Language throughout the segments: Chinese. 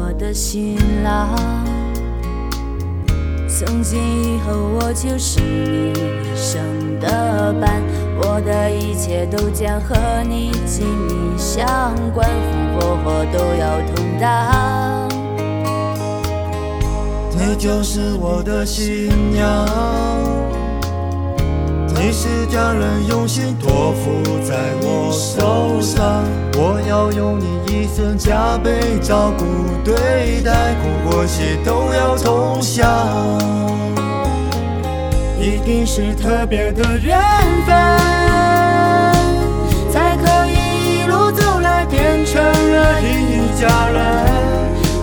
我的新郎。从今以后，我就是你一生的伴，我的一切都将和你紧密相关，福祸祸都要同当。你就是我的新娘，你是家人用心托付在我手上，我要用你加倍照顾对待，苦或喜都要同享，一定是特别的缘分，才可以一路走来变成了一家人。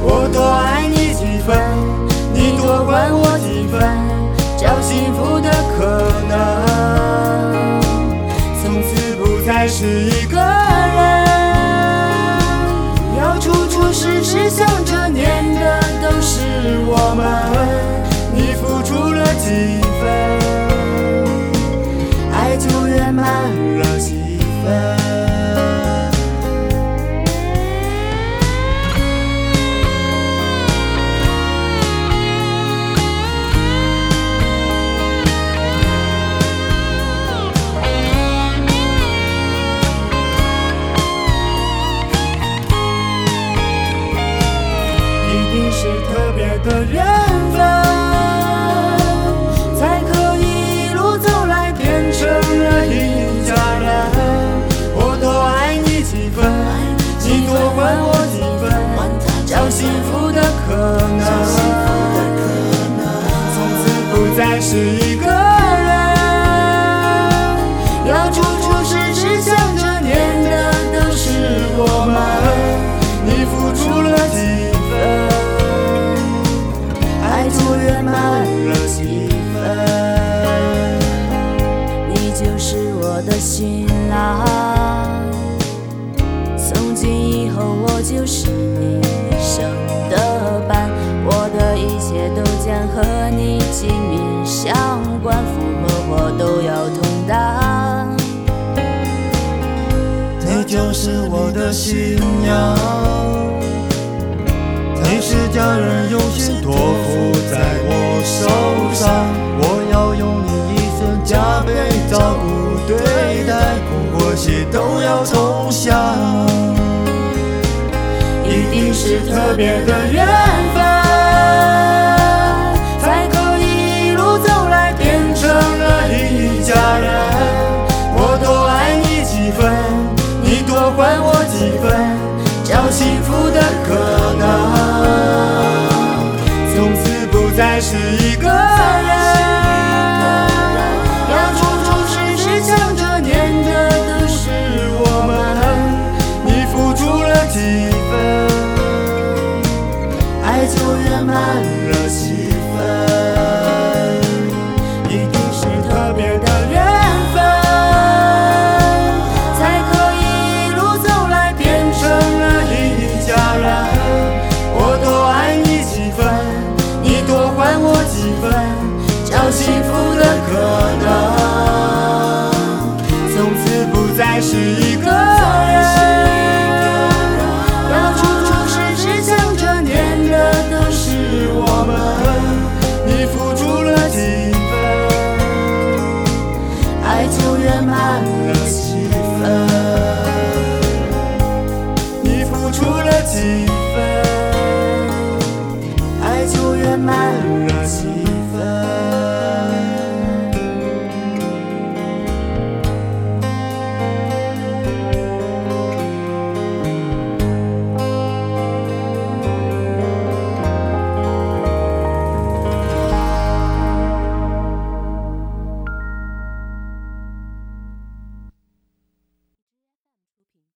我多爱你几分，你多关我几分，找幸福的可能，从此不再是一个是特别的人。是你一生的伴，我的一切都将和你紧密相关，福和祸都要同当。你就是我的新娘，你是家人用心托付在我手上，我要用你一生加倍照顾对待，苦或喜都要同享，是特别的缘分，才可以一路走来变成了一家人。我多爱你几分，你多还我几分，找幸福的可能，从此不再是一满了几分，一定是特别的缘分，才可以一路走来变成了一家人。我多爱你几分，你多还我几分，找幸福的可能，从此不再是一